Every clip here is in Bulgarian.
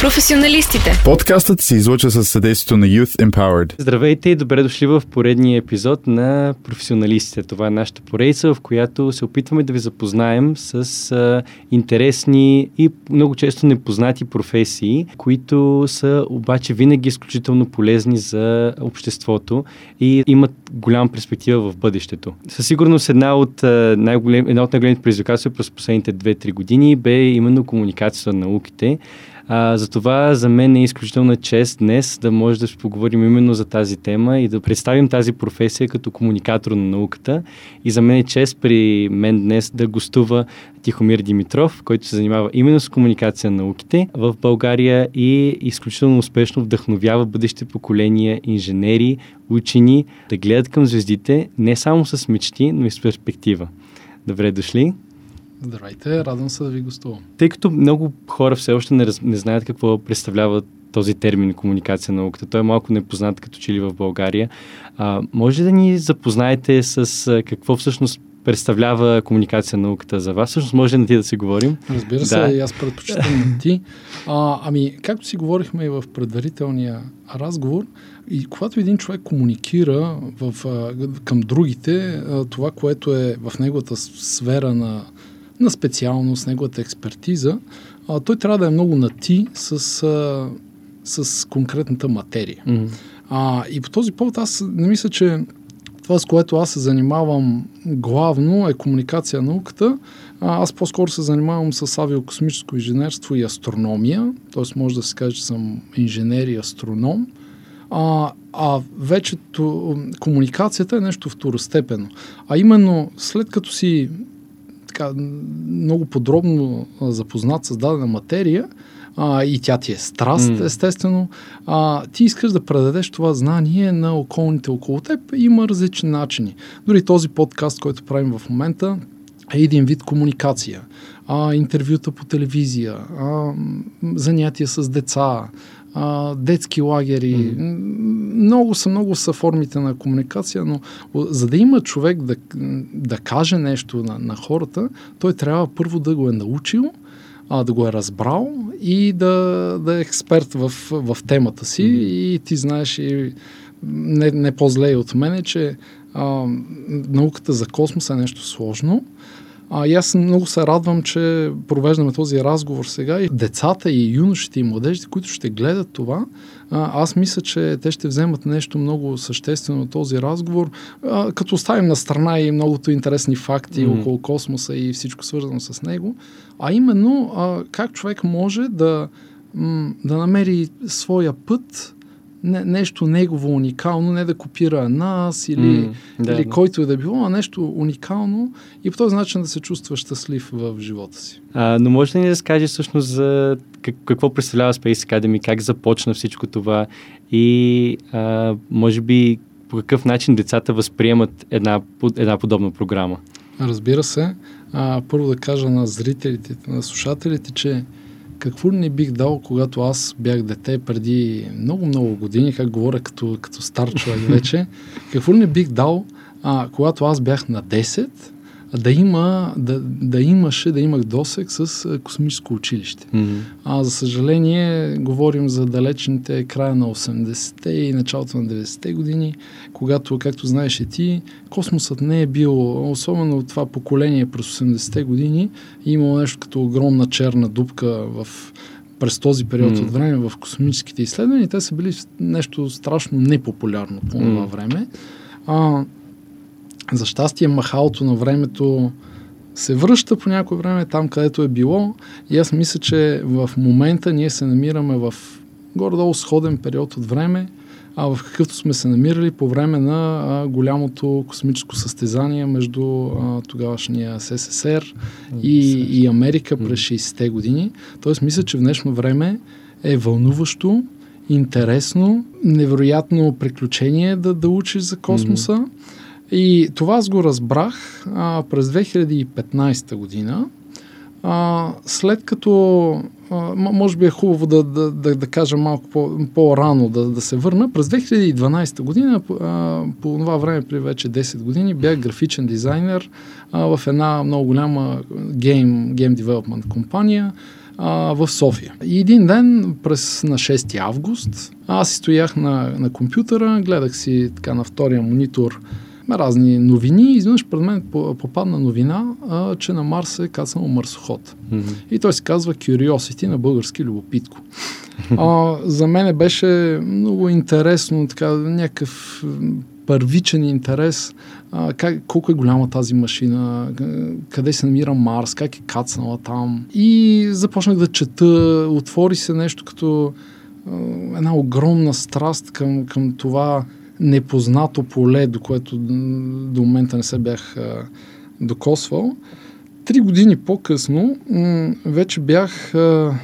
Професионалистите. Подкастът се излуча със съдействието на Youth Empowered. Здравейте и добре дошли в поредния епизод на Професионалистите. Това е нашата поредица, в която се опитваме да ви запознаем с а, интересни и много често непознати професии, които са обаче винаги изключително полезни за обществото и имат голяма перспектива в бъдещето. Със сигурност една от, най-голем, една от най-големите предизвикателства през последните 2-3 години бе именно комуникацията на науките. А, затова за мен е изключителна чест днес да може да поговорим именно за тази тема и да представим тази професия като комуникатор на науката. И за мен е чест при мен днес да гостува Тихомир Димитров, който се занимава именно с комуникация на науките в България и изключително успешно вдъхновява бъдещите поколения инженери, учени да гледат към звездите не само с мечти, но и с перспектива. Добре дошли! Здравейте, радвам се да ви гостувам. Тъй като много хора все още не, раз, не знаят какво представлява този термин комуникация на науката, той е малко непознат като че ли в България. А, може да ни запознаете с а, какво всъщност представлява комуникация на науката за вас? Всъщност може ли на ти да си говорим? Разбира се, да. аз предпочитам на ти. А, ами, както си говорихме и в предварителния разговор, и когато един човек комуникира в, към другите, това, което е в неговата сфера на на специалност, неговата експертиза, а, той трябва да е много на ти с, а, с конкретната материя. Mm-hmm. А, и по този повод аз не мисля, че това, с което аз се занимавам главно е комуникация на науката. А, аз по-скоро се занимавам с авиокосмическо инженерство и астрономия, т.е. може да се каже, че съм инженер и астроном. А, а вече комуникацията е нещо второстепенно. А именно след като си така, много подробно запознат с дадена материя, а, и тя ти е страст, mm. естествено, а, ти искаш да предадеш това знание на околните около теб. Има различни начини. Дори този подкаст, който правим в момента, е един вид комуникация. А, интервюта по телевизия, а, занятия с деца, а, детски лагери. Mm. Много са, много са формите на комуникация, но за да има човек да, да каже нещо на, на хората, той трябва първо да го е научил, а, да го е разбрал и да, да е експерт в, в темата си. Mm. И ти знаеш и не, не по-зле от мене, че а, науката за космос е нещо сложно. А, и аз много се радвам, че провеждаме този разговор сега и децата и юношите и младежите, които ще гледат това, а, аз мисля, че те ще вземат нещо много съществено от този разговор, а, като оставим на страна и многото интересни факти mm-hmm. около космоса и всичко свързано с него, а именно а, как човек може да, да намери своя път не, нещо негово уникално, не да копира нас или, mm, да, или да. който и да било, а нещо уникално и по този начин да се чувства щастлив в живота си. А, но може ли да ни разкаже всъщност за как, какво представлява Space Academy, как започна всичко това и а, може би по какъв начин децата възприемат една, една подобна програма? Разбира се. А, първо да кажа на зрителите, на слушателите, че какво не бих дал, когато аз бях дете преди много-много години, как говоря като, като стар човек вече, какво не бих дал, а, когато аз бях на 10, да, има, да, да имаше, да имах досек с космическо училище. Mm-hmm. А за съжаление, говорим за далечните края на 80-те и началото на 90-те години, когато, както знаеш и ти, космосът не е бил, особено това поколение през 80-те години, имало нещо като огромна черна дупка в през този период mm. от време в космическите изследвания. Те са били нещо страшно непопулярно по това mm. време. А, за щастие махалото на времето се връща по някое време там, където е било и аз мисля, че в момента ние се намираме в горе-долу сходен период от време, а в какъвто сме се намирали по време на а, голямото космическо състезание между а, тогавашния СССР и, и Америка през 60-те години. Тоест, мисля, че в днешно време е вълнуващо, интересно, невероятно приключение да, да учиш за космоса. Mm-hmm. И това аз го разбрах а, през 2015 година, а, след като, а, може би е хубаво да, да, да, да кажа малко по, по-рано да, да се върна, през 2012 година, а, по това време, при вече 10 години, бях графичен дизайнер а, в една много голяма гейм, гейм девелопмент компания, в София. И един ден, през на 6 август, аз стоях на, на компютъра, гледах си така на втория монитор разни новини и изведнъж пред мен попадна новина, а, че на Марс е кацнал марсоход. Mm-hmm. И той се казва Curiosity на български любопитко. А, за мен беше много интересно, така, някакъв първичен интерес а, как, колко е голяма тази машина, къде се намира Марс, как е кацнала там. И започнах да чета, отвори се нещо като а, една огромна страст към, към това непознато поле, до което до момента не се бях а, докосвал. Три години по-късно м- вече бях а,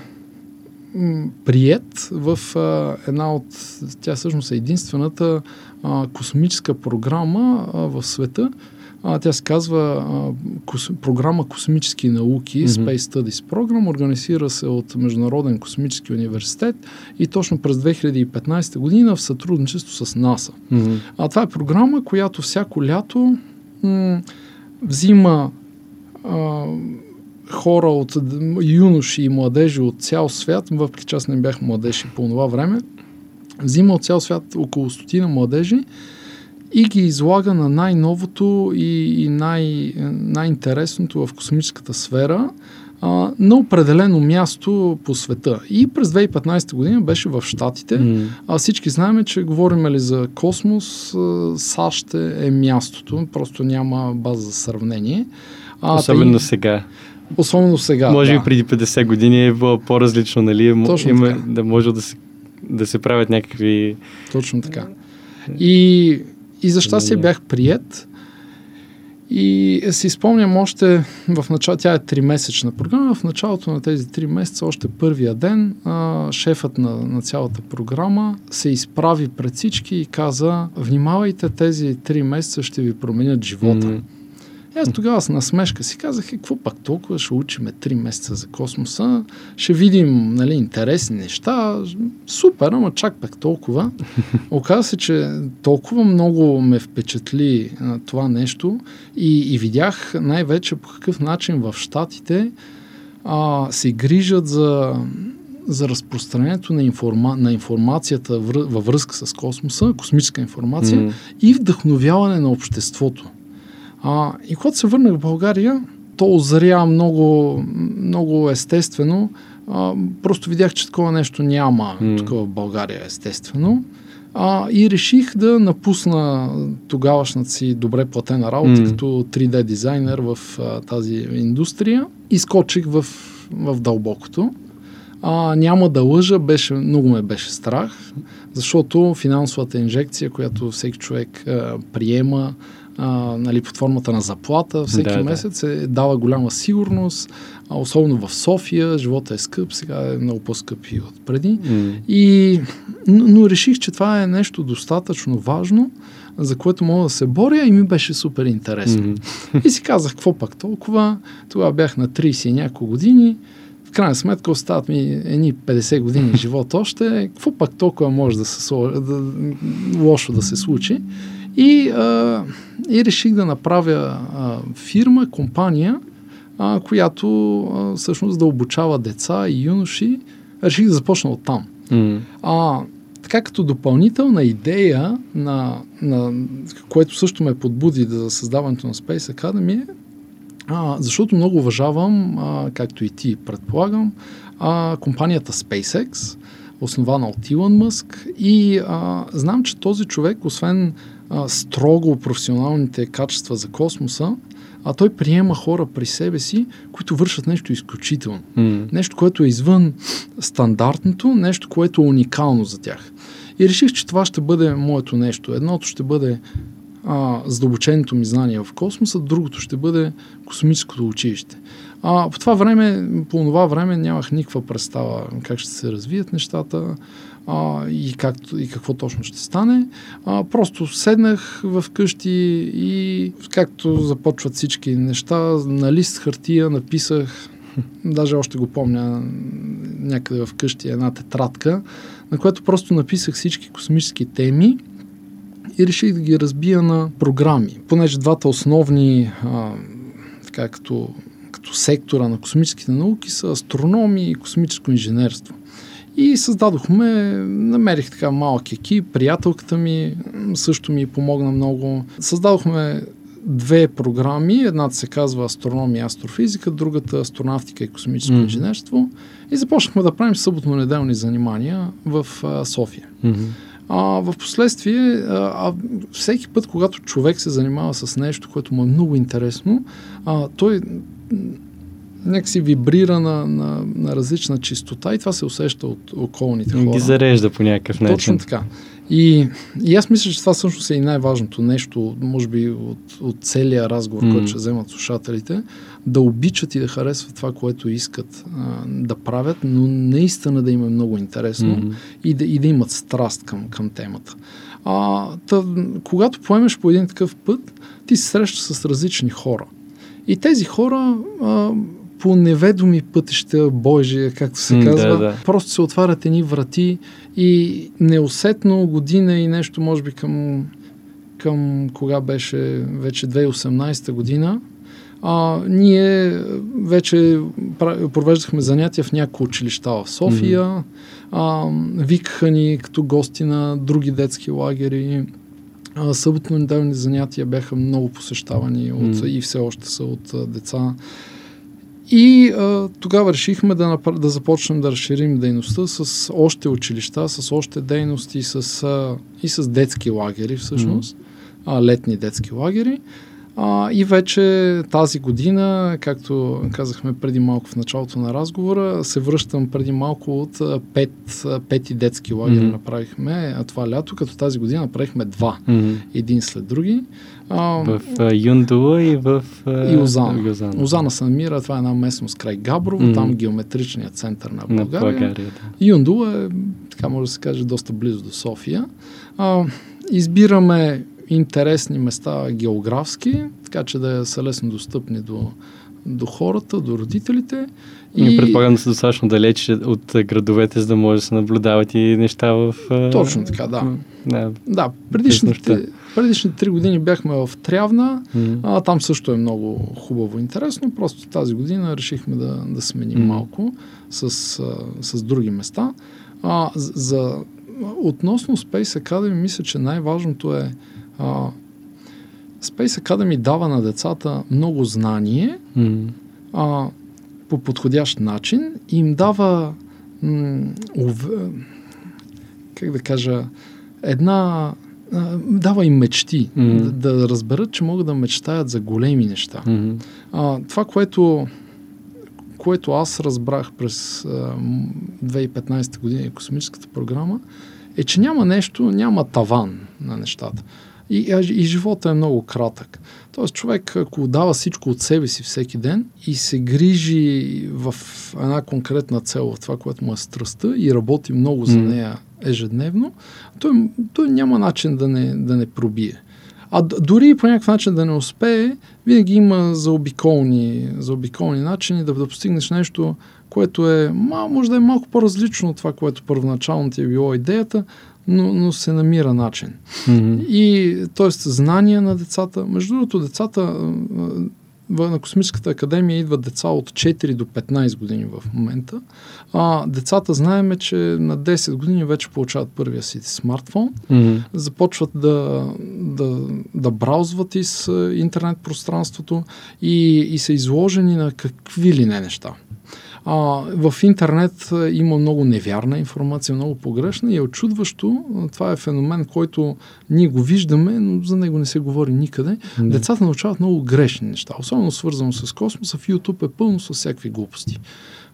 м- прият в а, една от, тя всъщност е единствената а, космическа програма а, в света. А, тя се казва а, кос, програма Космически науки, mm-hmm. Space Studies Program, организира се от Международен космически университет и точно през 2015 година в сътрудничество с НАСА. Mm-hmm. А това е програма, която всяко лято м- взима а, хора от юноши и младежи от цял свят, въпреки че аз не бях младеж по това време, взима от цял свят около стотина младежи и ги излага на най-новото и, и най- най-интересното в космическата сфера а, на определено място по света. И през 2015 година беше в Штатите. Mm. А всички знаем, че говорим ли за космос, САЩ е, е мястото, просто няма база за сравнение. А, Особено тъй... сега. Особено сега. Може да. и преди 50 години е било по-различно, нали? Точно Има, така. Да може да се, да се правят някакви. Точно така. И и за щастие бях прият. И си спомням още в началото, тя е 3-месечна програма, в началото на тези 3 месеца, още първия ден, а, шефът на, на цялата програма се изправи пред всички и каза, внимавайте, тези 3 месеца ще ви променят живота. Mm-hmm. Аз тогава с насмешка си казах, «Е, какво пак толкова ще учиме 3 месеца за космоса, ще видим нали, интересни неща, супер, ама чак пак толкова. Оказва се, че толкова много ме впечатли а, това нещо и, и видях най-вече по какъв начин в Штатите а, се грижат за за разпространението на, информа, на информацията във връзка с космоса, космическа информация mm. и вдъхновяване на обществото. А, и когато се върнах в България, то озря много, много естествено. А, просто видях, че такова нещо няма mm. такова в България, естествено. А, и реших да напусна тогавашната си добре платена работа mm. като 3D дизайнер в а, тази индустрия и скочих в, в дълбокото. А, няма да лъжа, беше, много ме беше страх, защото финансовата инжекция, която всеки човек а, приема, а, нали, под формата на заплата всеки да, месец да. е дава голяма сигурност, а, особено в София, живота е скъп, сега е много по-скъп и от преди. Mm. И, но, но реших, че това е нещо достатъчно важно, за което мога да се боря и ми беше супер интересно. Mm-hmm. И си казах, какво пак толкова? Тогава бях на 30 и няколко години. В крайна сметка остават ми едни 50 години живот още. Какво пак толкова може да се да, лошо да се случи? И, а, и реших да направя а, фирма, компания, а, която а, всъщност да обучава деца и юноши. Реших да започна от там. Mm. А, така като допълнителна идея, на, на, което също ме подбуди за създаването на Space Academy, а, защото много уважавам, а, както и ти предполагам, а, компанията SpaceX, основана от Илон Мъск и а, знам, че този човек, освен а, строго професионалните качества за космоса, а той приема хора при себе си, които вършат нещо изключително. Mm. Нещо, което е извън стандартното, нещо, което е уникално за тях. И реших, че това ще бъде моето нещо. Едното ще бъде а, задълбоченото ми знание в космоса, другото ще бъде космическото училище. А, по това време, по това време нямах никаква представа как ще се развият нещата а, и, как, и какво точно ще стане. А, просто седнах в къщи и както започват всички неща, на лист хартия написах, даже още го помня някъде в къщи една тетрадка, на която просто написах всички космически теми и реших да ги разбия на програми. Понеже двата основни, а, така като като сектора на космическите науки са астрономия и космическо инженерство. И създадохме, намерих така малък екип, приятелката ми също ми помогна много. Създадохме две програми. Едната се казва астрономия и астрофизика, другата астронавтика и космическо mm-hmm. инженерство. И започнахме да правим съботно-неделни занимания в а, София. Mm-hmm. А, в последствие, а, а, всеки път, когато човек се занимава с нещо, което му е много интересно, а, той някакси вибрира на, на, на различна чистота и това се усеща от околните хора. Ги зарежда по някакъв начин. Точно така. И, и аз мисля, че това всъщност е и най-важното нещо, може би от, от целия разговор, mm. който ще вземат слушателите, да обичат и да харесват това, което искат а, да правят, но наистина да им е много интересно mm-hmm. и, да, и да имат страст към, към темата. А, тъ, когато поемеш по един такъв път, ти се срещаш с различни хора. И тези хора а, по неведоми пътища Божия, както се казва, да, да. просто се отварят едни врати и неусетно година и нещо, може би към, към кога беше вече 2018 година, а, ние вече провеждахме занятия в някои училища в София, mm-hmm. а, викаха ни като гости на други детски лагери. Съботно-неделни занятия бяха много посещавани от, mm-hmm. и все още са от а, деца. И а, тогава решихме да, напр... да започнем да разширим дейността с още училища, с още дейности с, а, и с детски лагери всъщност, mm-hmm. а, летни детски лагери. А, и вече тази година, както казахме преди малко в началото на разговора, се връщам преди малко от пет, пети детски лагери mm-hmm. направихме това лято, като тази година направихме два, mm-hmm. един след други. А, в а, Юндула и в а, и Озана. Озана. Озана се намира, това е една местност край Габрово, mm-hmm. там геометричният център на България. На България да. Юндула е, така може да се каже, доста близо до София. А, избираме интересни места географски, така че да са лесно достъпни до, до хората, до родителите. И, и предполагам да са достатъчно далече от градовете, за да може да се наблюдават и неща в... Точно така, да. Да, да предишните, предишните три години бяхме в Трявна, mm-hmm. а там също е много хубаво интересно, просто тази година решихме да, да сменим mm-hmm. малко с, с други места. А, за, относно Space Academy, мисля, че най-важното е а, Space Academy дава на децата много знание mm. а, по подходящ начин и им дава м, ув... как да кажа една а, дава им мечти, mm-hmm. да, да разберат, че могат да мечтаят за големи неща. Mm-hmm. А, това, което което аз разбрах през а, 2015 година космическата програма, е, че няма нещо, няма таван на нещата. И, и живота е много кратък. Тоест човек, ако дава всичко от себе си всеки ден и се грижи в една конкретна цел, в това, което му е страстта и работи много за нея ежедневно, той, той няма начин да не, да не пробие. А дори по някакъв начин да не успее, винаги има заобиколни, заобиколни начини да, да постигнеш нещо, което е, може да е малко по-различно от това, което първоначално ти е било идеята, но, но се намира начин. Mm-hmm. И, т.е. знания на децата. Между другото, децата на Космическата академия идват деца от 4 до 15 години в момента. А, децата знаеме, че на 10 години вече получават първия си смартфон, mm-hmm. започват да, да, да браузват из интернет пространството и, и са изложени на какви ли не неща. А, в интернет има много невярна информация, много погрешна и е очудващо. Това е феномен, който ние го виждаме, но за него не се говори никъде. Не. Децата научават много грешни неща, особено свързано с космоса. В YouTube е пълно с всякакви глупости.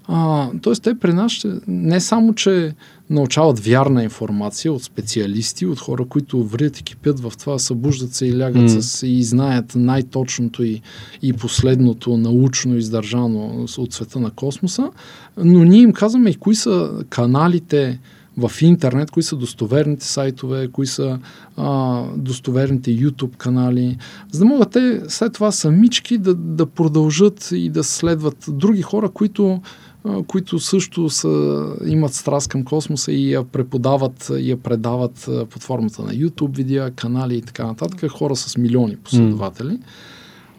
А, тоест, те при нас ще, не само, че научават вярна информация от специалисти, от хора, които врят и кипят в това, събуждат се и лягат mm. с и знаят най-точното и, и последното научно издържано от света на космоса, но ние им казваме и кои са каналите в интернет, кои са достоверните сайтове, кои са а, достоверните YouTube канали, за да могат те след това самички да, да продължат и да следват други хора, които които също са, имат страст към космоса и я преподават, и я предават под формата на YouTube видеа, канали и така нататък. Хора с милиони последователи.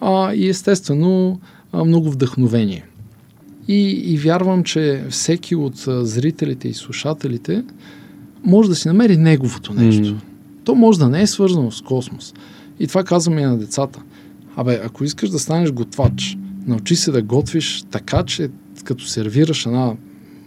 А, и естествено, много вдъхновение. И, и вярвам, че всеки от зрителите и слушателите може да си намери неговото нещо. М. То може да не е свързано с космос. И това казваме и на децата. Абе, ако искаш да станеш готвач, научи се да готвиш така, че като сервираш една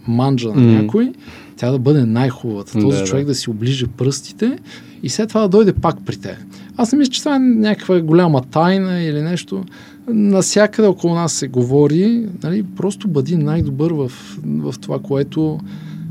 манджа на някой, тя да бъде най-хубавата. Този Да, човек да. да си оближи пръстите и след това да дойде пак при те. Аз не мисля, че това е някаква голяма тайна или нещо. Насякъде около нас се говори, нали, просто бъди най-добър в, в това, което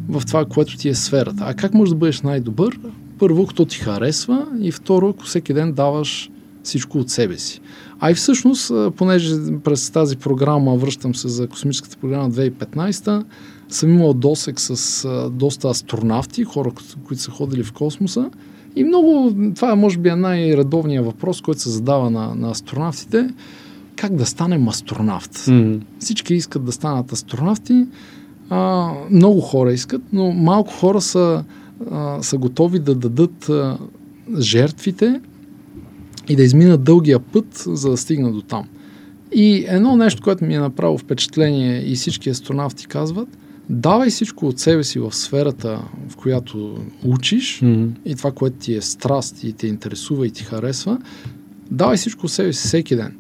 в това, което ти е сферата. А как можеш да бъдеш най-добър? Първо, ако ти харесва и второ, ако всеки ден даваш всичко от себе си. А и всъщност, понеже през тази програма, връщам се за космическата програма 2015, съм имал досек с доста астронавти, хора, които- са ходили в космоса. И много, това е може би е най-редовният въпрос, който се задава на, на астронавтите. Как да станем астронавт? М. Всички искат да станат астронавти. А, много хора искат, но малко хора са, а, са готови да дадат а, жертвите и да изминат дългия път, за да стигнат до там. И едно нещо, което ми е направило впечатление и всички астронавти казват, давай всичко от себе си в сферата, в която учиш М. и това, което ти е страст и те интересува и ти харесва, давай всичко от себе си всеки ден.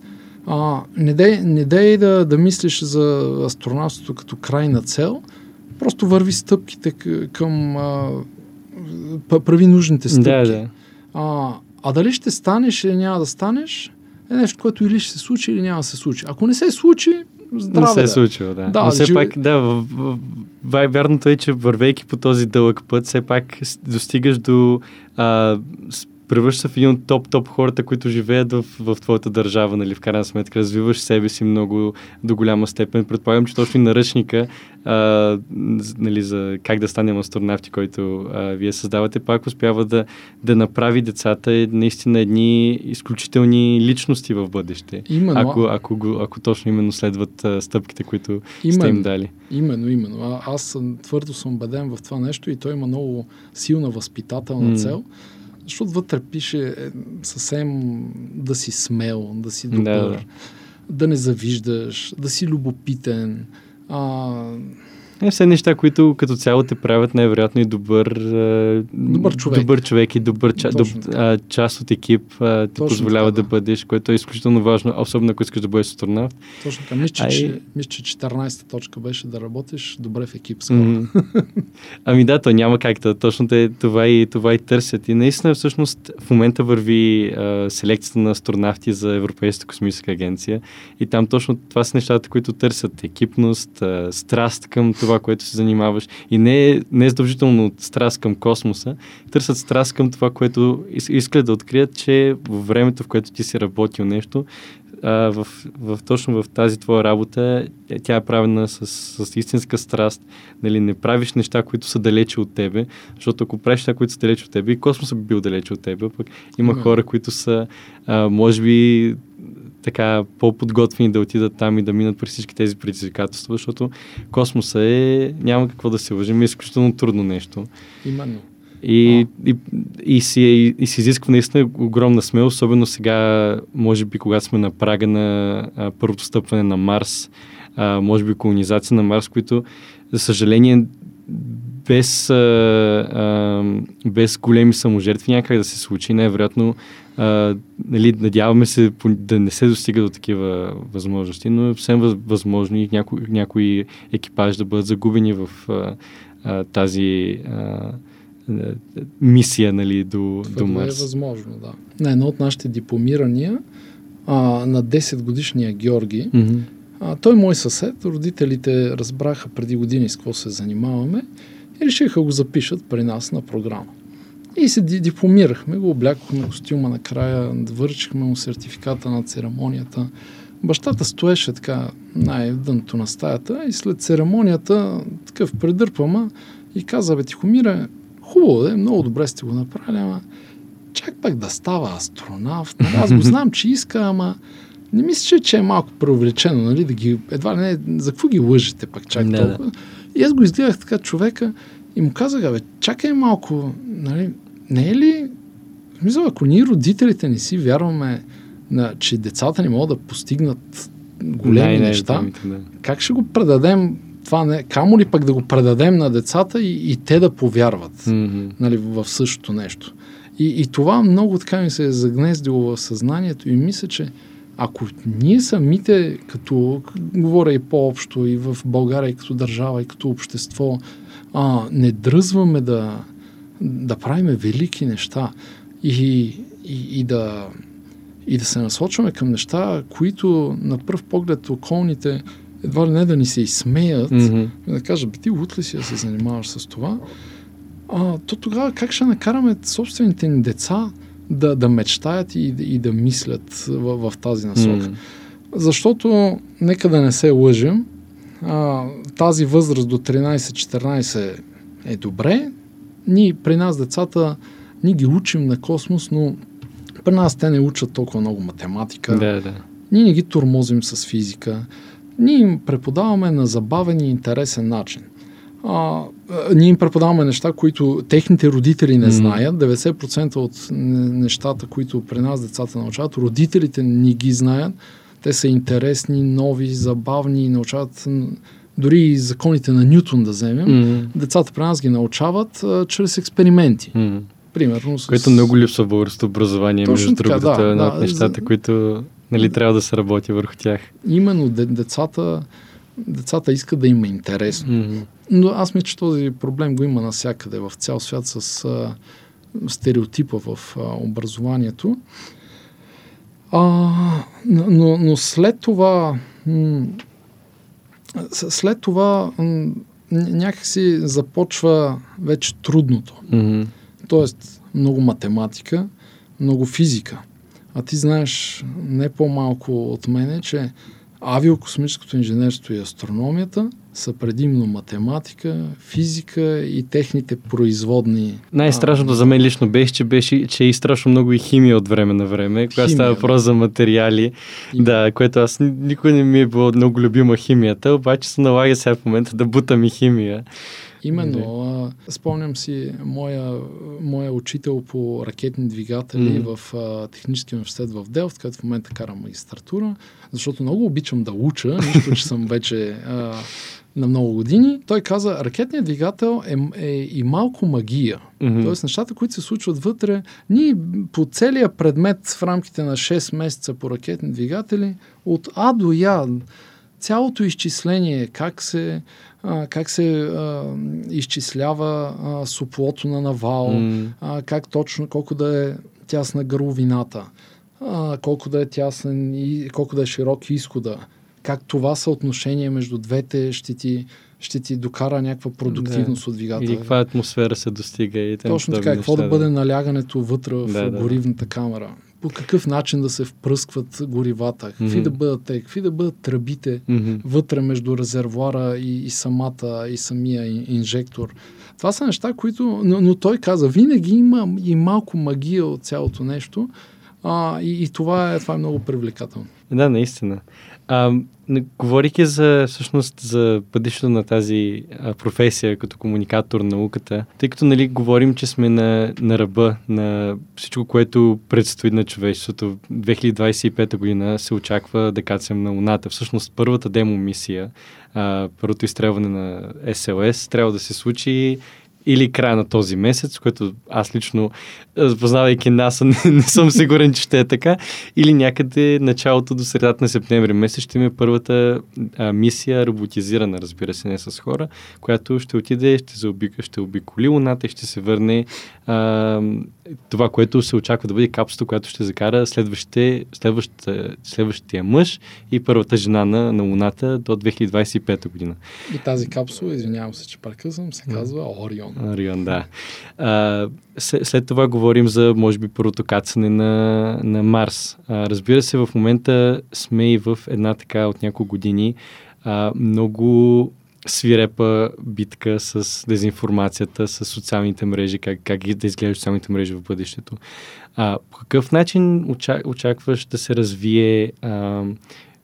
А, не дей, не дей да, да мислиш за астронавството като крайна цел, просто върви стъпките към... А, прави нужните стъпки. Да, да. А, а дали ще станеш или няма да станеш, е нещо, което или ще се случи, или няма да се случи. Ако не се случи, здраве не се е е. случило, да. Да, Но все жив- пак, да, в, в, в, вярното е, че вървейки по този дълъг път, все пак достигаш до... А, се в един от топ-топ хората, които живеят в, в твоята държава, нали, в крайна сметка. Развиваш себе си много до голяма степен. Предполагам, че точно и наръчника, а, нали, за как да станем астронавти, който а, вие създавате, пак успява да, да направи децата е, наистина едни изключителни личности в бъдеще. Именно, Ако, ако, го, ако точно именно следват а, стъпките, които сте им именно, дали. именно, именно. А, аз съм, твърдо съм убеден в това нещо и той има много силна възпитателна М. цел, защото вътре пише е, съвсем да си смел, да си Да, добър, да. да не завиждаш, да си любопитен. А, Е, все неща, които като цяло те правят най-вероятно и добър, а, Добър човек. добър човек и добър ча, доб, а, част от екип а, ти Точно позволява така, да. да. бъдеш, което е изключително важно, особено ако искаш да бъдеш астронавт. точно така. Мисля, Ай. че, мисля, че 14-та точка беше да работиш добре в екип скоро. М. ами да, то няма как да. Точно те, това, и, това и търсят. И наистина всъщност в момента върви а, селекцията на астронавти за Европейската космическа агенция. И там точно това са нещата, които търсят екипност, а, страст към това, което се занимаваш. И не, не е задължително от страст към космоса. Търсят страст към това, което ис- искат да открият, че в времето, в което ти си работил нещо, а, в, в, точно в тази твоя работа, е- тя е правена с, с истинска страст. Нали, не правиш неща, които са далече от тебе, защото ако правиш неща, които са далече от тебе, и космосът би бил далече от тебе, пък има хора, които са, а, може би, така по-подготвени да отидат там и да минат през всички тези предизвикателства, защото космоса е, няма какво да се лъжим, е изключително трудно нещо. Именно. И, и, и, си, и, и си изисква наистина огромна смелост, особено сега, може би, когато сме на прага на а, първото стъпване на Марс, а, може би колонизация на Марс, които, за съжаление, без, а, а, без големи саможертви няма как да се случи. Най-вероятно, а, нали, надяваме се да не се достига до такива възможности, но е съвсем въз- възможно и някои, някои екипажи да бъдат загубени в а, а, тази а, мисия нали, до, до Това е Марс. възможно, да. На едно от нашите дипломирания а, на 10 годишния Георги, Мгм. а, той е мой съсед, родителите разбраха преди години с какво се занимаваме и решиха го запишат при нас на програма. И се ди- дипломирахме, го облякохме костюма накрая, върчихме му сертификата на церемонията. Бащата стоеше така най-дънто на стаята и след церемонията такъв предърпа ма и каза, бе, Тихомире, хубаво да е, много добре сте го направили, ама чак пак да става астронавт. Нали, Аз го знам, че иска, ама не мисля, че е малко преувеличено, нали, да ги, едва ли не, за какво ги лъжете пак чак Да, толкова. И аз го изгледах така човека и му казах, бе, чакай малко, нали, не е ли, смисъл, ако ние родителите не си вярваме, на, че децата ни могат да постигнат големи Най- неща, най-големите, да. как ще го предадем това не, камо ли пък да го предадем на децата и, и те да повярват Мгм. нали, в същото нещо. И, и това много така ми се е загнездило в съзнанието и мисля, че ако ние самите, като говоря и по-общо и в България, и като държава, и като общество, а, не дръзваме да, да правиме велики неща и, и, и, да, и да се насочваме към неща, които на пръв поглед околните едва ли не да ни се изсмеят, Мгм. да кажа, бе ти лут ли си да се занимаваш с това, а, то тогава как ще накараме собствените ни деца да, да мечтаят и, и да мислят в, в тази насока? М. Защото, нека да не се лъжим, а, тази възраст до 13-14 е добре. Ние, при нас децата, ние ги учим на космос, но при нас те не учат толкова много математика. Да, да. Ние не ги турмозим с физика. Ние им преподаваме на забавен и интересен начин. А, ние им преподаваме неща, които техните родители не знаят. 90% от нещата, които при нас децата научават, родителите не ги знаят. Те са интересни, нови, забавни, научават м, дори и законите на Нютон да вземем. М. Децата при нас ги научават а, чрез експерименти. М. Примерно с... Което много липсва в българското образование, Точно между така, другото. да, е едно да, от нещата, за- които нали, трябва да се работи върху тях. Именно де- децата, децата искат да им е интересно. М. Но аз мисля, че този проблем го има навсякъде в цял свят с а, стереотипа в а, образованието. А, но- но, след това м- след това някакси започва вече трудното. Мгм. Тоест много математика, много физика. А ти знаеш не по-малко от мене, че авиокосмическото инженерство и астрономията са предимно математика, физика и техните производни. Най-страшното за мен лично беше, че, беше, че е и страшно много и химия от време на време, когато Химия, става въпрос за материали. Има. Да, което аз ни- никой не ми е било много любима химията, обаче се налага сега в момента да бутам и химия. Именно. А, спомням си моя, моя учител по ракетни двигатели Мгм. в а, Техническия университет в Делфт, където в момента карам магистратура, защото много обичам да уча, нищо, че съм вече а, на много години. Той каза, ракетният двигател е, е и малко магия. Мгм. Тоест нещата, които се случват вътре, ние по целия предмет в рамките на 6 месеца по ракетни двигатели, от А до Я, цялото изчисление, как се, а, как се а, изчислява а, суплото на навал, М. а, как точно, колко да е тясна гърловината, а, колко да е тясен и колко да е широк изхода, как това съотношение между двете ще ти, ще ти докара някаква продуктивност от двигателя. Или каква атмосфера се достига и тем Точно така, какво да бъде налягането вътре в Да, да. горивната камера. По какъв начин да се впръскват горивата, какви Мгм. да бъдат те, какви да бъдат тръбите Мгм. вътре между резервуара и, и самата, и самия ин- инжектор. Това са неща, които... Но, но той каза, винаги има и малко магия от цялото нещо а, и, и това, е, това е много привлекателно. Да, наистина. А, говорейки за, всъщност, за бъдещето на тази а, професия като комуникатор на науката, тъй като нали, говорим, че сме на, на ръба на всичко, което предстои на човечеството. 2025 година се очаква да кацем на Луната. Всъщност, първата демо мисия, а, първото изстрелване на СЛС трябва да се случи или края на този месец, което аз лично, познавайки НАСА, не, не съм сигурен, че ще е така, или някъде началото до средата на септември месец ще има първата а, мисия, роботизирана, разбира се, не с хора, която ще отиде, ще, заобика, ще обиколи Луната и ще се върне а, това, което се очаква да бъде капсулата, която ще закара следващите, следващата, следващия мъж и първата жена на, на Луната до 2025 година. И тази капсула, извинявам се, че прекъсвам, се казва Орион. Орион, да. А, след, след това говорим за, може би, първото кацане на, на Марс. А, разбира се, в момента сме и в една така от няколко години а, много свирепа битка с дезинформацията, с социалните мрежи, как, как да изглеждат социалните мрежи в бъдещето. А, по какъв начин оча, очакваш да се развие а,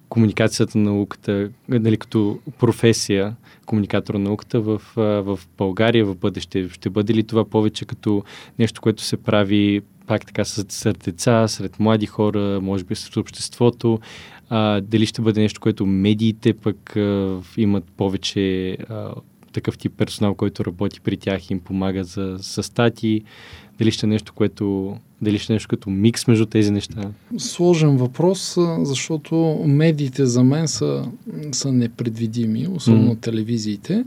комуникацията на науката, нали, като професия, комуникатор на науката в, в България в бъдеще? Ще бъде ли това повече като нещо, което се прави пак така сред, деца, сред млади хора, може би сред обществото? А, дали ще бъде нещо, което медиите пък а, имат повече а, такъв тип персонал, който работи при тях и им помага за, за стати? Дали ще е нещо, което дали ще е нещо като микс между тези неща? Сложен въпрос, защото медиите за мен са, са непредвидими, особено mm. телевизиите.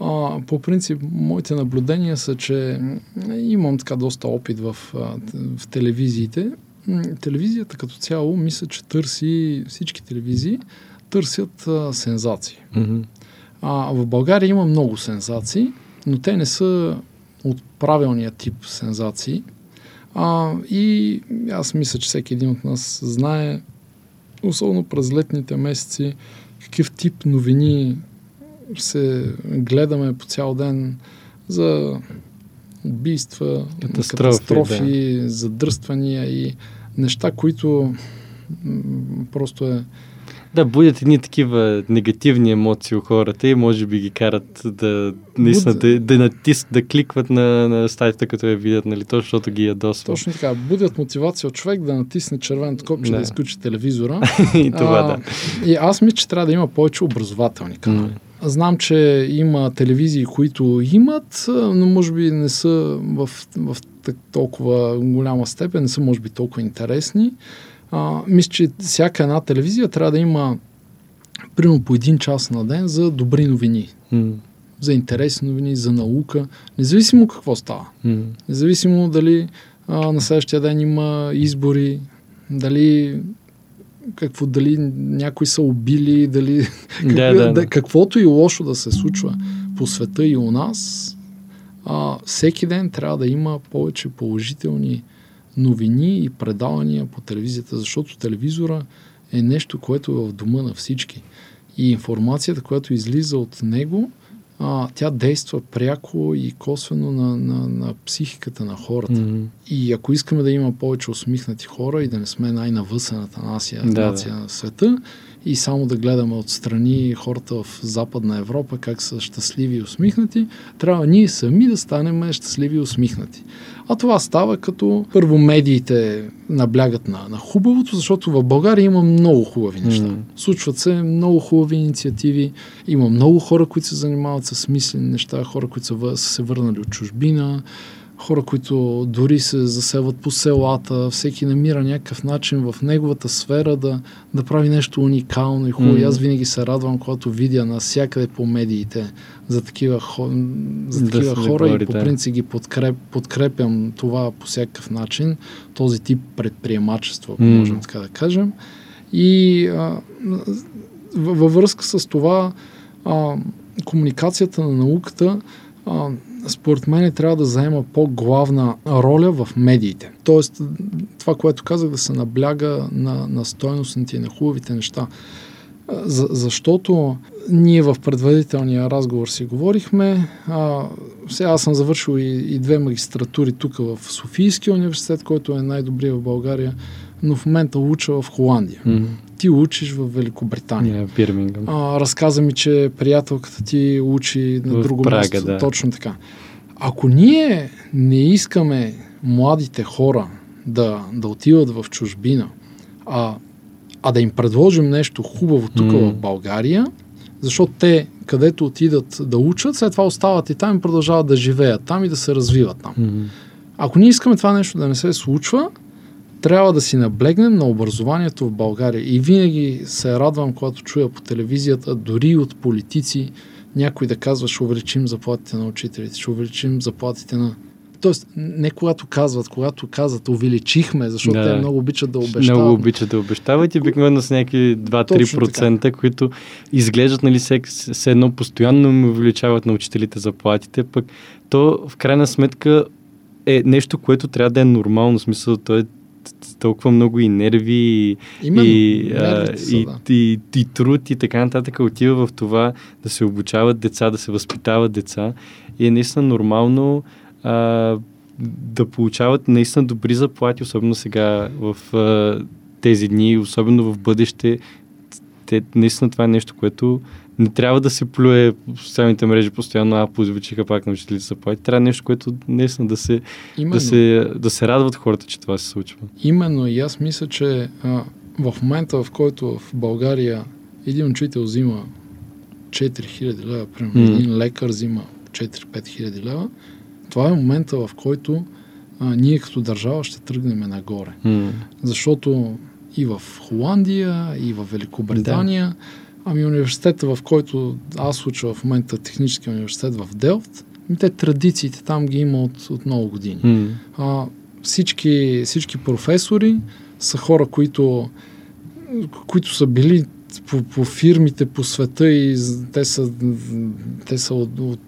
А, по принцип, моите наблюдения са, че имам така доста опит в, в телевизиите. Телевизията като цяло, мисля, че търси, всички телевизии търсят а, сензации. Mm-hmm. А, в България има много сензации, но те не са от правилния тип сензации. А, и аз мисля, че всеки един от нас знае, особено през летните месеци, какъв тип новини се гледаме по цял ден за убийства, катастрофи, катастрофи да. задръствания и неща, които просто е да, будят едни такива негативни емоции у хората и може би ги карат да, наистина, Буд... да, да натис, да кликват на, на статията, като я видят, нали, точно защото ги ядосва. Точно така. Будят мотивация от човек да натисне червеното копче, да, да изключи телевизора. и това, а, да. И аз мисля, че трябва да има повече образователни канали. Mm. Знам, че има телевизии, които имат, но може би не са в, в толкова голяма степен, не са може би толкова интересни а, мисля, че всяка една телевизия трябва да има примерно по един час на ден за добри новини. Mm. За интересни новини, за наука, независимо какво става. Mm. Независимо дали а, на следващия ден има избори, дали какво, дали някои са убили, дали да, да, да. каквото и лошо да се случва по света и у нас, а, всеки ден трябва да има повече положителни новини и предавания по телевизията, защото телевизора е нещо, което е в дома на всички. И информацията, която излиза от него, а, тя действа пряко и косвено на, на, на психиката на хората. Mm-hmm. И ако искаме да има повече усмихнати хора и да не сме най-навъсената нация, да, нация да. на света, и само да гледаме отстрани хората в Западна Европа как са щастливи и усмихнати, трябва ние сами да станем щастливи и усмихнати. А това става като първо медиите наблягат на, на хубавото, защото в България има много хубави неща. Mm. Случват се много хубави инициативи, има много хора, които се занимават с смислени неща, хора, които са, са се върнали от чужбина, хора, които дори се заселват по селата, всеки намира някакъв начин в неговата сфера да, да прави нещо уникално и хубаво. Mm. Аз винаги се радвам, когато видя навсякъде по медиите за такива, за такива да хора и по принцип ги подкреп, подкрепям това по всякакъв начин, този тип предприемачество, ако mm. можем така да кажем. И а, във връзка с това а, комуникацията на науката а, според мен трябва да заема по-главна роля в медиите. Тоест, това, което казах, да се набляга на, на стойностните и на хубавите неща. За, защото ние в предварителния разговор си говорихме. А, сега аз съм завършил и, и две магистратури тук в Софийския университет, който е най-добрият в България, но в момента уча в Холандия. Mm-hmm. Ти учиш в Великобритания. Yeah, а, разказа ми, че приятелката ти учи на в друго Прага, място. Да. Точно така. Ако ние не искаме младите хора да, да отиват в чужбина, а, а да им предложим нещо хубаво тук mm. в България, защото те, където отидат да учат, след това остават и там и продължават да живеят там и да се развиват там. Mm-hmm. Ако ние искаме това нещо да не се случва, трябва да си наблегнем на образованието в България. И винаги се радвам, когато чуя по телевизията, дори от политици, някой да казва, ще увеличим заплатите на учителите, ще увеличим заплатите на... Тоест, не когато казват, когато казват увеличихме, защото да, те много обичат да обещават. Много обичат да обещават и обикновено с някакви 2-3%, които изглеждат, нали, се, се едно постоянно ми увеличават на учителите заплатите, пък то в крайна сметка е нещо, което трябва да е нормално, в смисъл, то е толкова много и нерви Именно, и, а, са, и, да. и, и, и труд и така нататък. Отива в това да се обучават деца, да се възпитават деца. И е наистина нормално а, да получават наистина добри заплати, особено сега в а, тези дни, особено в бъдеще. Те, наистина това е нещо, което не трябва да се плюе в социалните мрежи постоянно, а позвичиха пак на учителите са поети. Трябва нещо, което наистина да се, да, се, да се радват хората, че това се случва. Именно и аз мисля, че а, в момента, в който в България един учител взима 4000 лева, примерно, mm. един лекар взима 4-5 хиляди лева, това е момента, в който а, ние като държава ще тръгнем нагоре. Mm. Защото и в Холандия, и в Великобритания, да. Ами университета, в който аз уча в момента технически университет в Делфт, те традициите там ги има от, от много години. Mm. А, всички, всички професори са хора, които, които са били по, по фирмите по света и те са, те са от, от,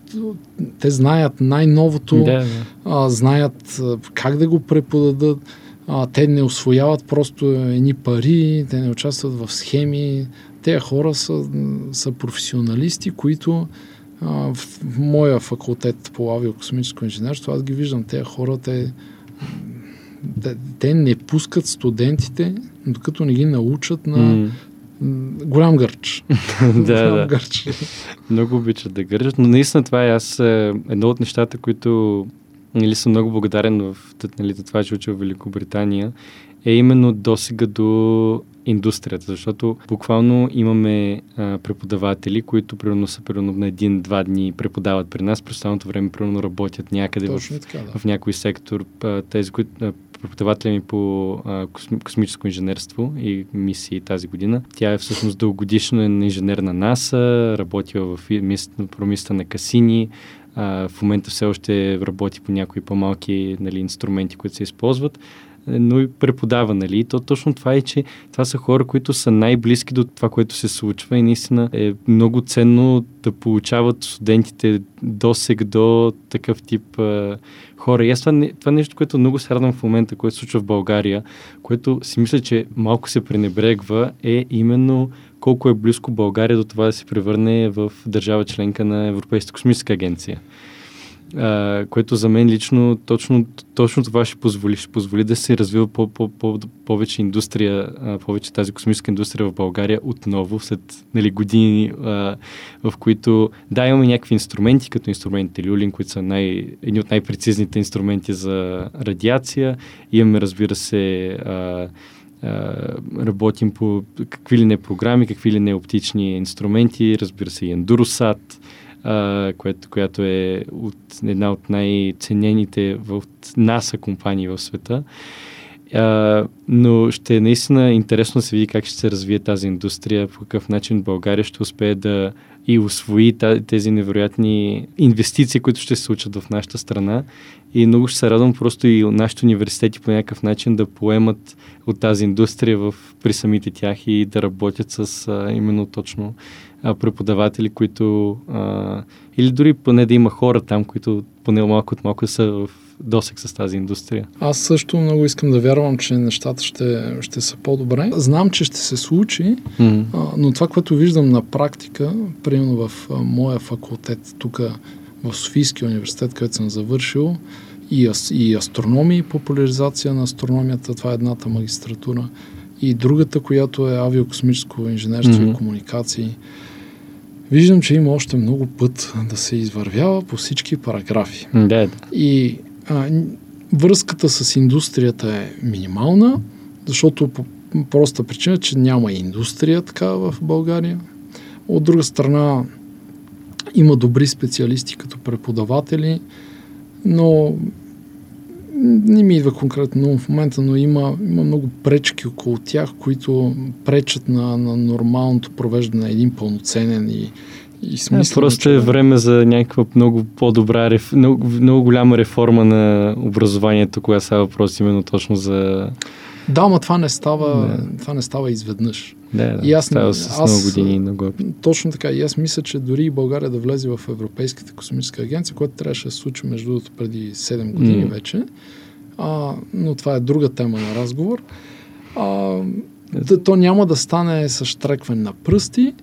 те знаят най-новото, да, да. А, знаят как да го преподадат, а, те не освояват просто едни пари, те не участват в схеми. Те хора са, са професионалисти, които а, в моя факултет по авиокосмическо инженерство, аз ги виждам, тези хора, те, те, те не пускат студентите, докато не ги научат на mm голям гърч. да, голям да. гърч. много обичат да гържат, но наистина това е аз е, едно от нещата, които нали, съм много благодарен в нали, това, че уча в Великобритания, е именно досега до индустрията, защото буквално имаме а, преподаватели, които примерно са примерно на един-два дни преподават при нас, през останалото време примерно работят някъде в, така, да. в някой сектор. А, тези, които преподавателя ми по а, космическо инженерство и мисии тази година. Тя е всъщност дългогодишен инженер на НАСА, работила в промиста на Касини, а, в момента все още работи по някои по-малки нали, инструменти, които се използват но и преподава, нали? То точно това е, че това са хора, които са най-близки до това, което се случва и наистина е много ценно да получават студентите досег до такъв тип а, хора. И аз това, това нещо, което много се радвам в момента, което се случва в България, което си мисля, че малко се пренебрегва, е именно колко е близко България до това да се превърне в държава членка на Европейската космическа агенция а, което за мен лично точно, точно това ще позволи, ще позволи да се развива по, по, по, повече индустрия, а, повече тази космическа индустрия в България отново, след нали, години, а, в които да, имаме някакви инструменти, като инструментите Люлин, които са най, едни от най-прецизните инструменти за радиация. Имаме, разбира се, а, работим по какви ли не програми, какви ли не оптични инструменти, разбира се и Ендуросат, а, което, която е от, една от най-ценените от НАСА компании в света. А, но ще е наистина интересно да се види как ще се развие тази индустрия, по какъв начин България ще успее да и освои тези невероятни инвестиции, които ще се случат в нашата страна. И много ще се радвам просто и нашите университети по някакъв начин да поемат от тази индустрия в, при самите тях и да работят с а, именно точно а, преподаватели, които а, или дори поне да има хора там, които поне малко от малко са в досек с тази индустрия. Аз също много искам да вярвам, че нещата ще, ще са по-добре. Знам, че ще се случи, mm-hmm. а, но това, което виждам на практика, примерно в а, моя факултет, тук в Софийския университет, където съм завършил, и, и астрономия, и популяризация на астрономията, това е едната магистратура, и другата, която е авиокосмическо инженерство mm-hmm. и комуникации. Виждам, че има още много път да се извървява по всички параграфи. Да, да. И а, връзката с индустрията е минимална, защото по проста причина, че няма индустрия така в България. От друга страна, има добри специалисти като преподаватели, но не ми идва конкретно в момента, но има, има много пречки около тях, които пречат на, на нормалното провеждане на един пълноценен и, и смислен. просто е време за някаква много по-добра, много, много голяма реформа на образованието, кога става въпрос именно точно за... Да, но това не става, да. това не става изведнъж. Да, да. И аз, става с много години и много опит. Точно така. И аз мисля, че дори и България да влезе в Европейската космическа агенция, което трябваше да се случи между другото преди 7 години mm. вече, а, но това е друга тема на разговор. А, то, то няма да стане с штрекване на пръсти,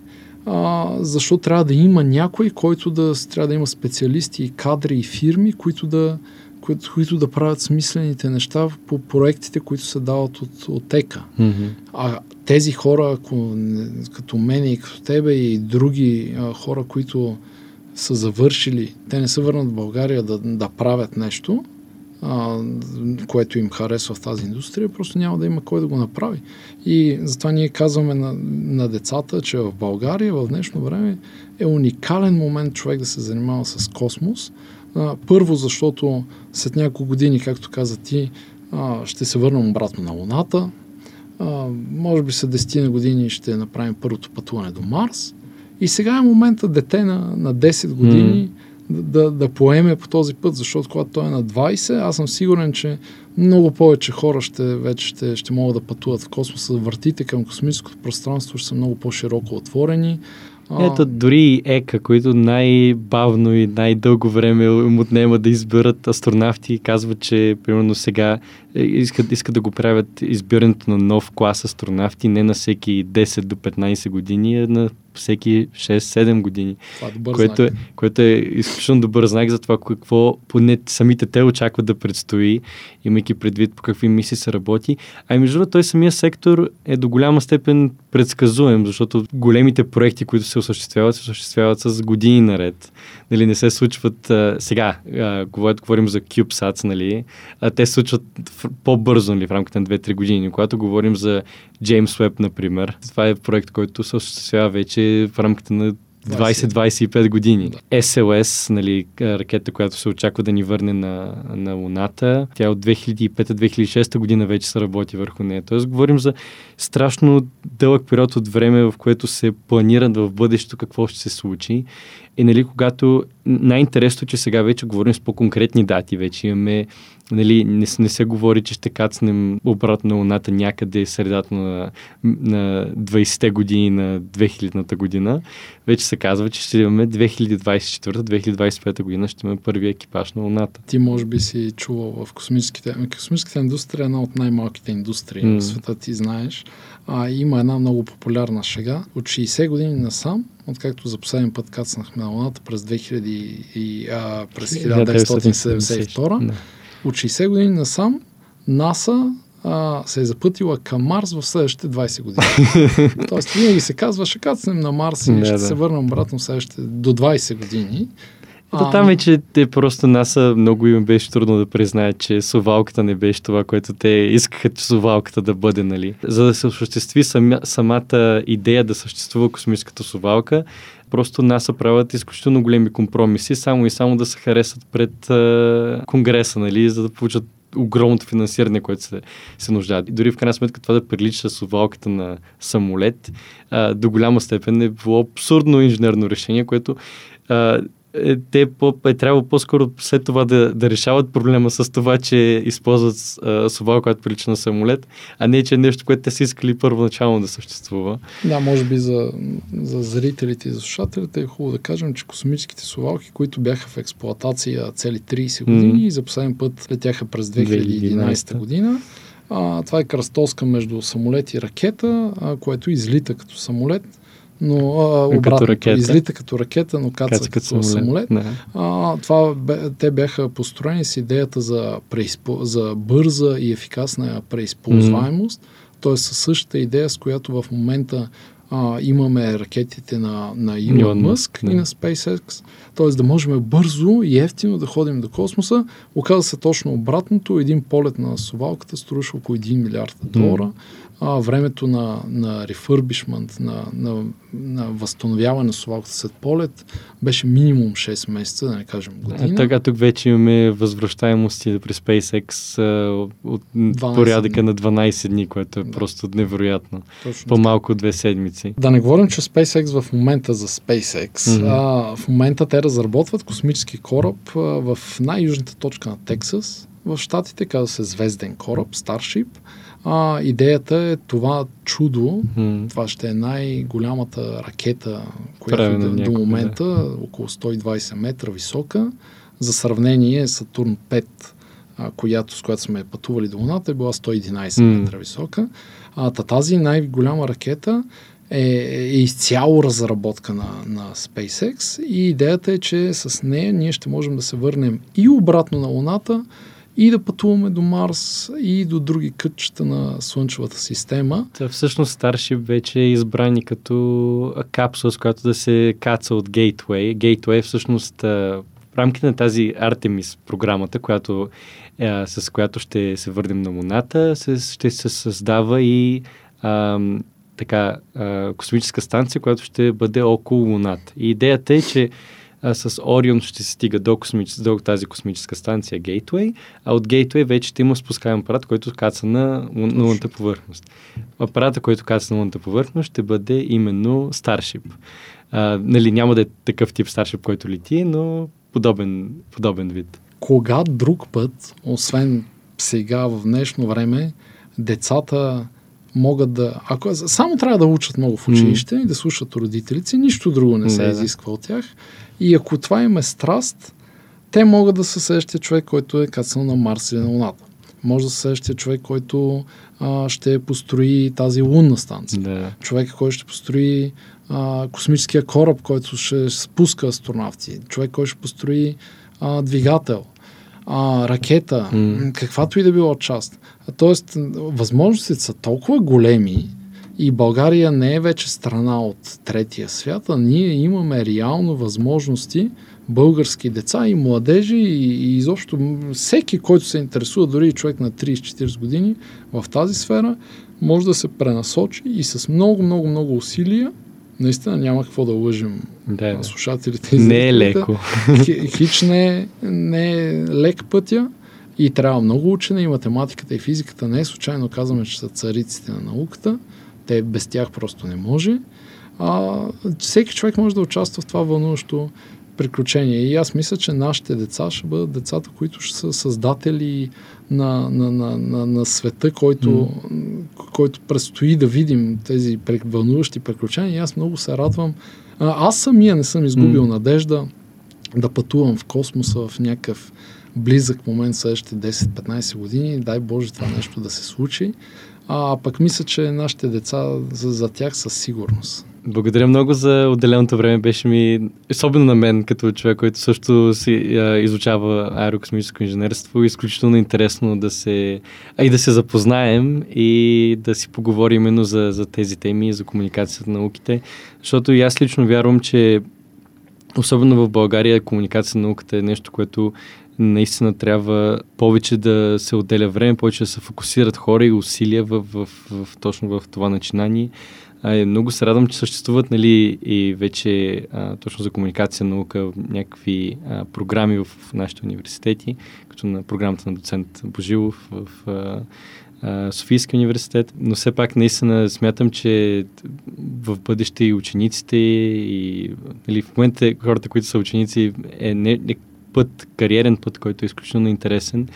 а, защото трябва да има някой, който да трябва да има специалисти, кадри и фирми, които да, които, които да правят смислените неща по проектите, които се дават от, от ЕКА. Mm-hmm. А тези хора, ако, като мен и като тебе и други а, хора, които са завършили, те не са върнат в България да, да правят нещо, а, което им харесва в тази индустрия, просто няма да има кой да го направи. И затова ние казваме на, на децата, че в България в днешно време е уникален момент човек да се занимава с космос. А, първо, защото след няколко години, както каза ти, а, ще се върнем обратно на Луната. А, може би след 10 на години ще направим първото пътуване до Марс. И сега е момента дете на, на 10 години mm да, да поеме по този път, защото когато той е на 20, аз съм сигурен, че много повече хора ще, вече ще, ще могат да пътуват в космоса. Въртите към космическото пространство ще са много по-широко отворени. Ето, дори ЕКА, които най-бавно и най-дълго време им отнема да изберат астронавти, казват, че примерно сега е, искат, искат да го правят избирането на нов клас астронавти не на всеки 10 до 15 години, а на всеки 6-7 години. Това е добър което, знак. Е, което е изключително добър знак за това какво поне самите те очакват да предстои, имайки предвид по какви мисии се работи. А и между другото, той самия сектор е до голяма степен предсказуем, защото големите проекти, които се осъществяват, се осъществяват с години наред. Нали, не се случват а, сега, а, говорим за CubeSats, нали, а те се случват по-бързо нали, в рамките на 2-3 години. Когато говорим за James Webb, например, това е проект, който се осъществява вече в рамките на 20-25 години. Да. SLS, нали, ракета, която се очаква да ни върне на, на Луната, тя от 2005-2006 година вече се работи върху нея. Тоест, говорим за страшно дълъг период от време, в което се планират в бъдещето какво ще се случи. И нали, когато най-интересното, че сега вече говорим с по-конкретни дати, вече имаме нали, не, не се говори, че ще кацнем обратно на Луната някъде средата на, на 20-те години на 2000-та година. Вече се казва, че ще имаме 2024-2025 година ще имаме първи екипаж на Луната. Ти може би си чувал в космическите... Ами, космическата индустрия е една от най-малките индустрии mm. в света, ти знаеш. А, има една много популярна шега. От 60 години насам, откакто за последен път кацнахме на Луната през 2000 и, а, през 1972, да. От 60 години насам НАСА а, се е запътила към Марс в следващите 20 години. Тоест, винаги се казва, ще кацнем на Марс и ще да. се върнем обратно в следващите до 20 години. Ето там е, че те просто НАСА много им беше трудно да признаят, че совалката не беше това, което те искаха совалката да бъде, нали. За да се осъществи сама, самата идея да съществува космическата совалка, просто НАСА правят изключително големи компромиси, само и само да се харесат пред а, Конгреса, нали, за да получат огромното финансиране, което се, се нуждаят. Дори в крайна сметка това да прилича с овалката на самолет, а, до голяма степен е било абсурдно инженерно решение, което а, е, те по, е трябвало по-скоро след това да, да решават проблема с това, че използват совал, която прилича на самолет, а не, че е нещо, което те са искали първоначално да съществува. Да, може би за, за зрителите и за слушателите е хубаво да кажем, че космическите совалки, които бяха в експлоатация цели 30 години mm. и за последен път летяха през 2011, 2011 година, а, това е кръстоска между самолет и ракета, а, което излита като самолет но а, обратно, като ракета. излита като ракета, но каца, каца като, като самолет. самолет. А, това, те бяха построени с идеята за, преизпо, за бърза и ефикасна преизползваемост, mm-hmm. т.е. със същата идея, с която в момента а, имаме ракетите на, на Илон Мъск и на SpaceX, т.е. да можем бързо и ефтино да ходим до космоса. Оказа се точно обратното. Един полет на совалката струваше около 1 милиард долара. А, времето на, на refurbishment, на, на, на възстановяване на совалката след полет беше минимум 6 месеца, да не кажем година. А, така тук вече имаме възвръщаемости при SpaceX а, от порядъка на 12 дни, което е да. просто невероятно. Точно По-малко от две седмици. Да не говорим, че SpaceX в момента за SpaceX, mm-hmm. а, в момента те разработват космически кораб а, в най-южната точка на Тексас, в Штатите, казва се Звезден кораб, Starship. А, идеята е това чудо, mm-hmm. това ще е най-голямата ракета, която до, до момента, да. около 120 метра висока. За сравнение Сатурн 5, а, която, с която сме пътували до Луната, е била 111 mm. метра висока. А, тази най-голяма ракета е, е изцяло разработка на, на SpaceX и идеята е, че с нея ние ще можем да се върнем и обратно на Луната, и да пътуваме до Марс и до други кътчета на Слънчевата система. Та, всъщност Starship вече е избрани като капсула, с която да се каца от Gateway. Gateway всъщност в рамките на тази Artemis програмата, която, е, с която ще се върнем на Луната, ще се създава и така, а, космическа станция, която ще бъде около Луната. И идеята е, че а, с Орион ще се стига до, космичес, до тази космическа станция Gateway, а от Gateway вече ще има спускаем апарат, който каца на, на лунната повърхност. Апарата, който каца на лунната повърхност, ще бъде именно Starship. А, нали, няма да е такъв тип Starship, който лети, но подобен, подобен вид. Кога друг път, освен сега в днешно време, децата могат да... Ако, само трябва да учат много в училище mm. и да слушат родителите, нищо друго не се да, изисква от тях. И ако това им е страст, те могат да се следващия човек, който е кацал на Марс или на Луната. Може да се следващия човек, който а, ще построи тази лунна станция. Да. Човек, който ще построи а, космическия кораб, който ще спуска астронавти. Човек, който ще построи а, двигател, а, ракета, mm. каквато и да било част. Тоест, възможностите са толкова големи, и България не е вече страна от третия свят, а ние имаме реално възможности български деца и младежи и, и изобщо всеки, който се интересува, дори и човек на 30-40 години в тази сфера, може да се пренасочи и с много, много, много усилия наистина няма какво да лъжим да, на слушателите. Не е леко. Хич не е, не е лек пътя и трябва много учене и математиката и физиката не е случайно казваме, че са цариците на науката те без тях просто не може. А, всеки човек може да участва в това вълнуващо приключение. И аз мисля, че нашите деца ще бъдат децата, които ще са създатели на, на, на, на, на света, който, mm. който предстои да видим тези вълнуващи приключения. И аз много се радвам. А, аз самия не съм изгубил mm. надежда да пътувам в космоса в някакъв близък момент следващите 10-15 години. Дай Боже това нещо да се случи. А пък мисля, че нашите деца за, за тях със сигурност. Благодаря много за отделеното време. Беше ми, особено на мен, като човек, който също си а, изучава аерокосмическо инженерство, изключително интересно да се, а и да се запознаем и да си поговорим именно за, за тези теми, за комуникацията на науките. Защото и аз лично вярвам, че особено в България комуникация на науката е нещо, което наистина трябва повече да се отделя време, повече да се фокусират хора и усилия в, в, в, в точно в това начинание. А, много се радвам, че съществуват нали, и вече а, точно за комуникация наука някакви а, програми в нашите университети, като на програмата на доцент Божилов в а, Софийския университет, но все пак наистина смятам, че в бъдеще и учениците и нали, в момента хората, които са ученици е не, не път, кариерен път, който е изключително интересен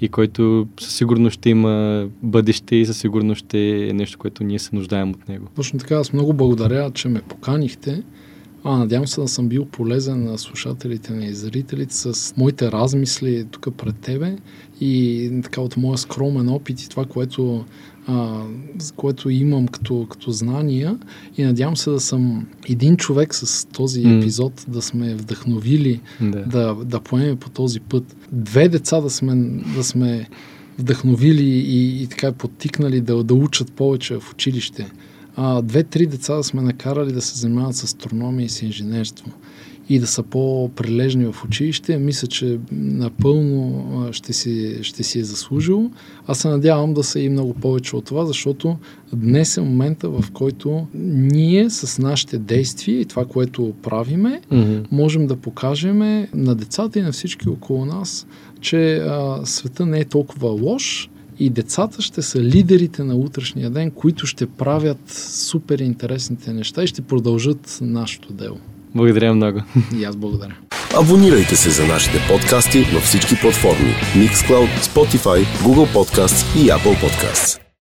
и който със сигурност ще има бъдеще и със сигурност ще е нещо, което ние се нуждаем от него. Точно така, аз много благодаря, че ме поканихте. А, надявам се да съм бил полезен на слушателите ни и зрителите с моите размисли тук пред тебе и така от моя скромен опит и това, което а, което имам като, като знания и надявам се да съм един човек с този епизод, mm. да сме вдъхновили да. Да, да поемем по този път. Две деца да сме, да сме вдъхновили и, и така подтикнали да, да учат повече в училище. А, две-три деца да сме накарали да се занимават с астрономия и с инженерство и да са по-прилежни в училище, мисля, че напълно ще си, ще си е заслужило. Аз се надявам да са и много повече от това, защото днес е момента, в който ние с нашите действия и това, което правиме, mm-hmm. можем да покажем на децата и на всички около нас, че а, света не е толкова лош, и децата ще са лидерите на утрешния ден, които ще правят супер интересните неща и ще продължат нашето дело. Благодаря много. И аз благодаря. Абонирайте се за нашите подкасти на всички платформи Mixcloud, Spotify, Google Podcasts и Apple Podcasts.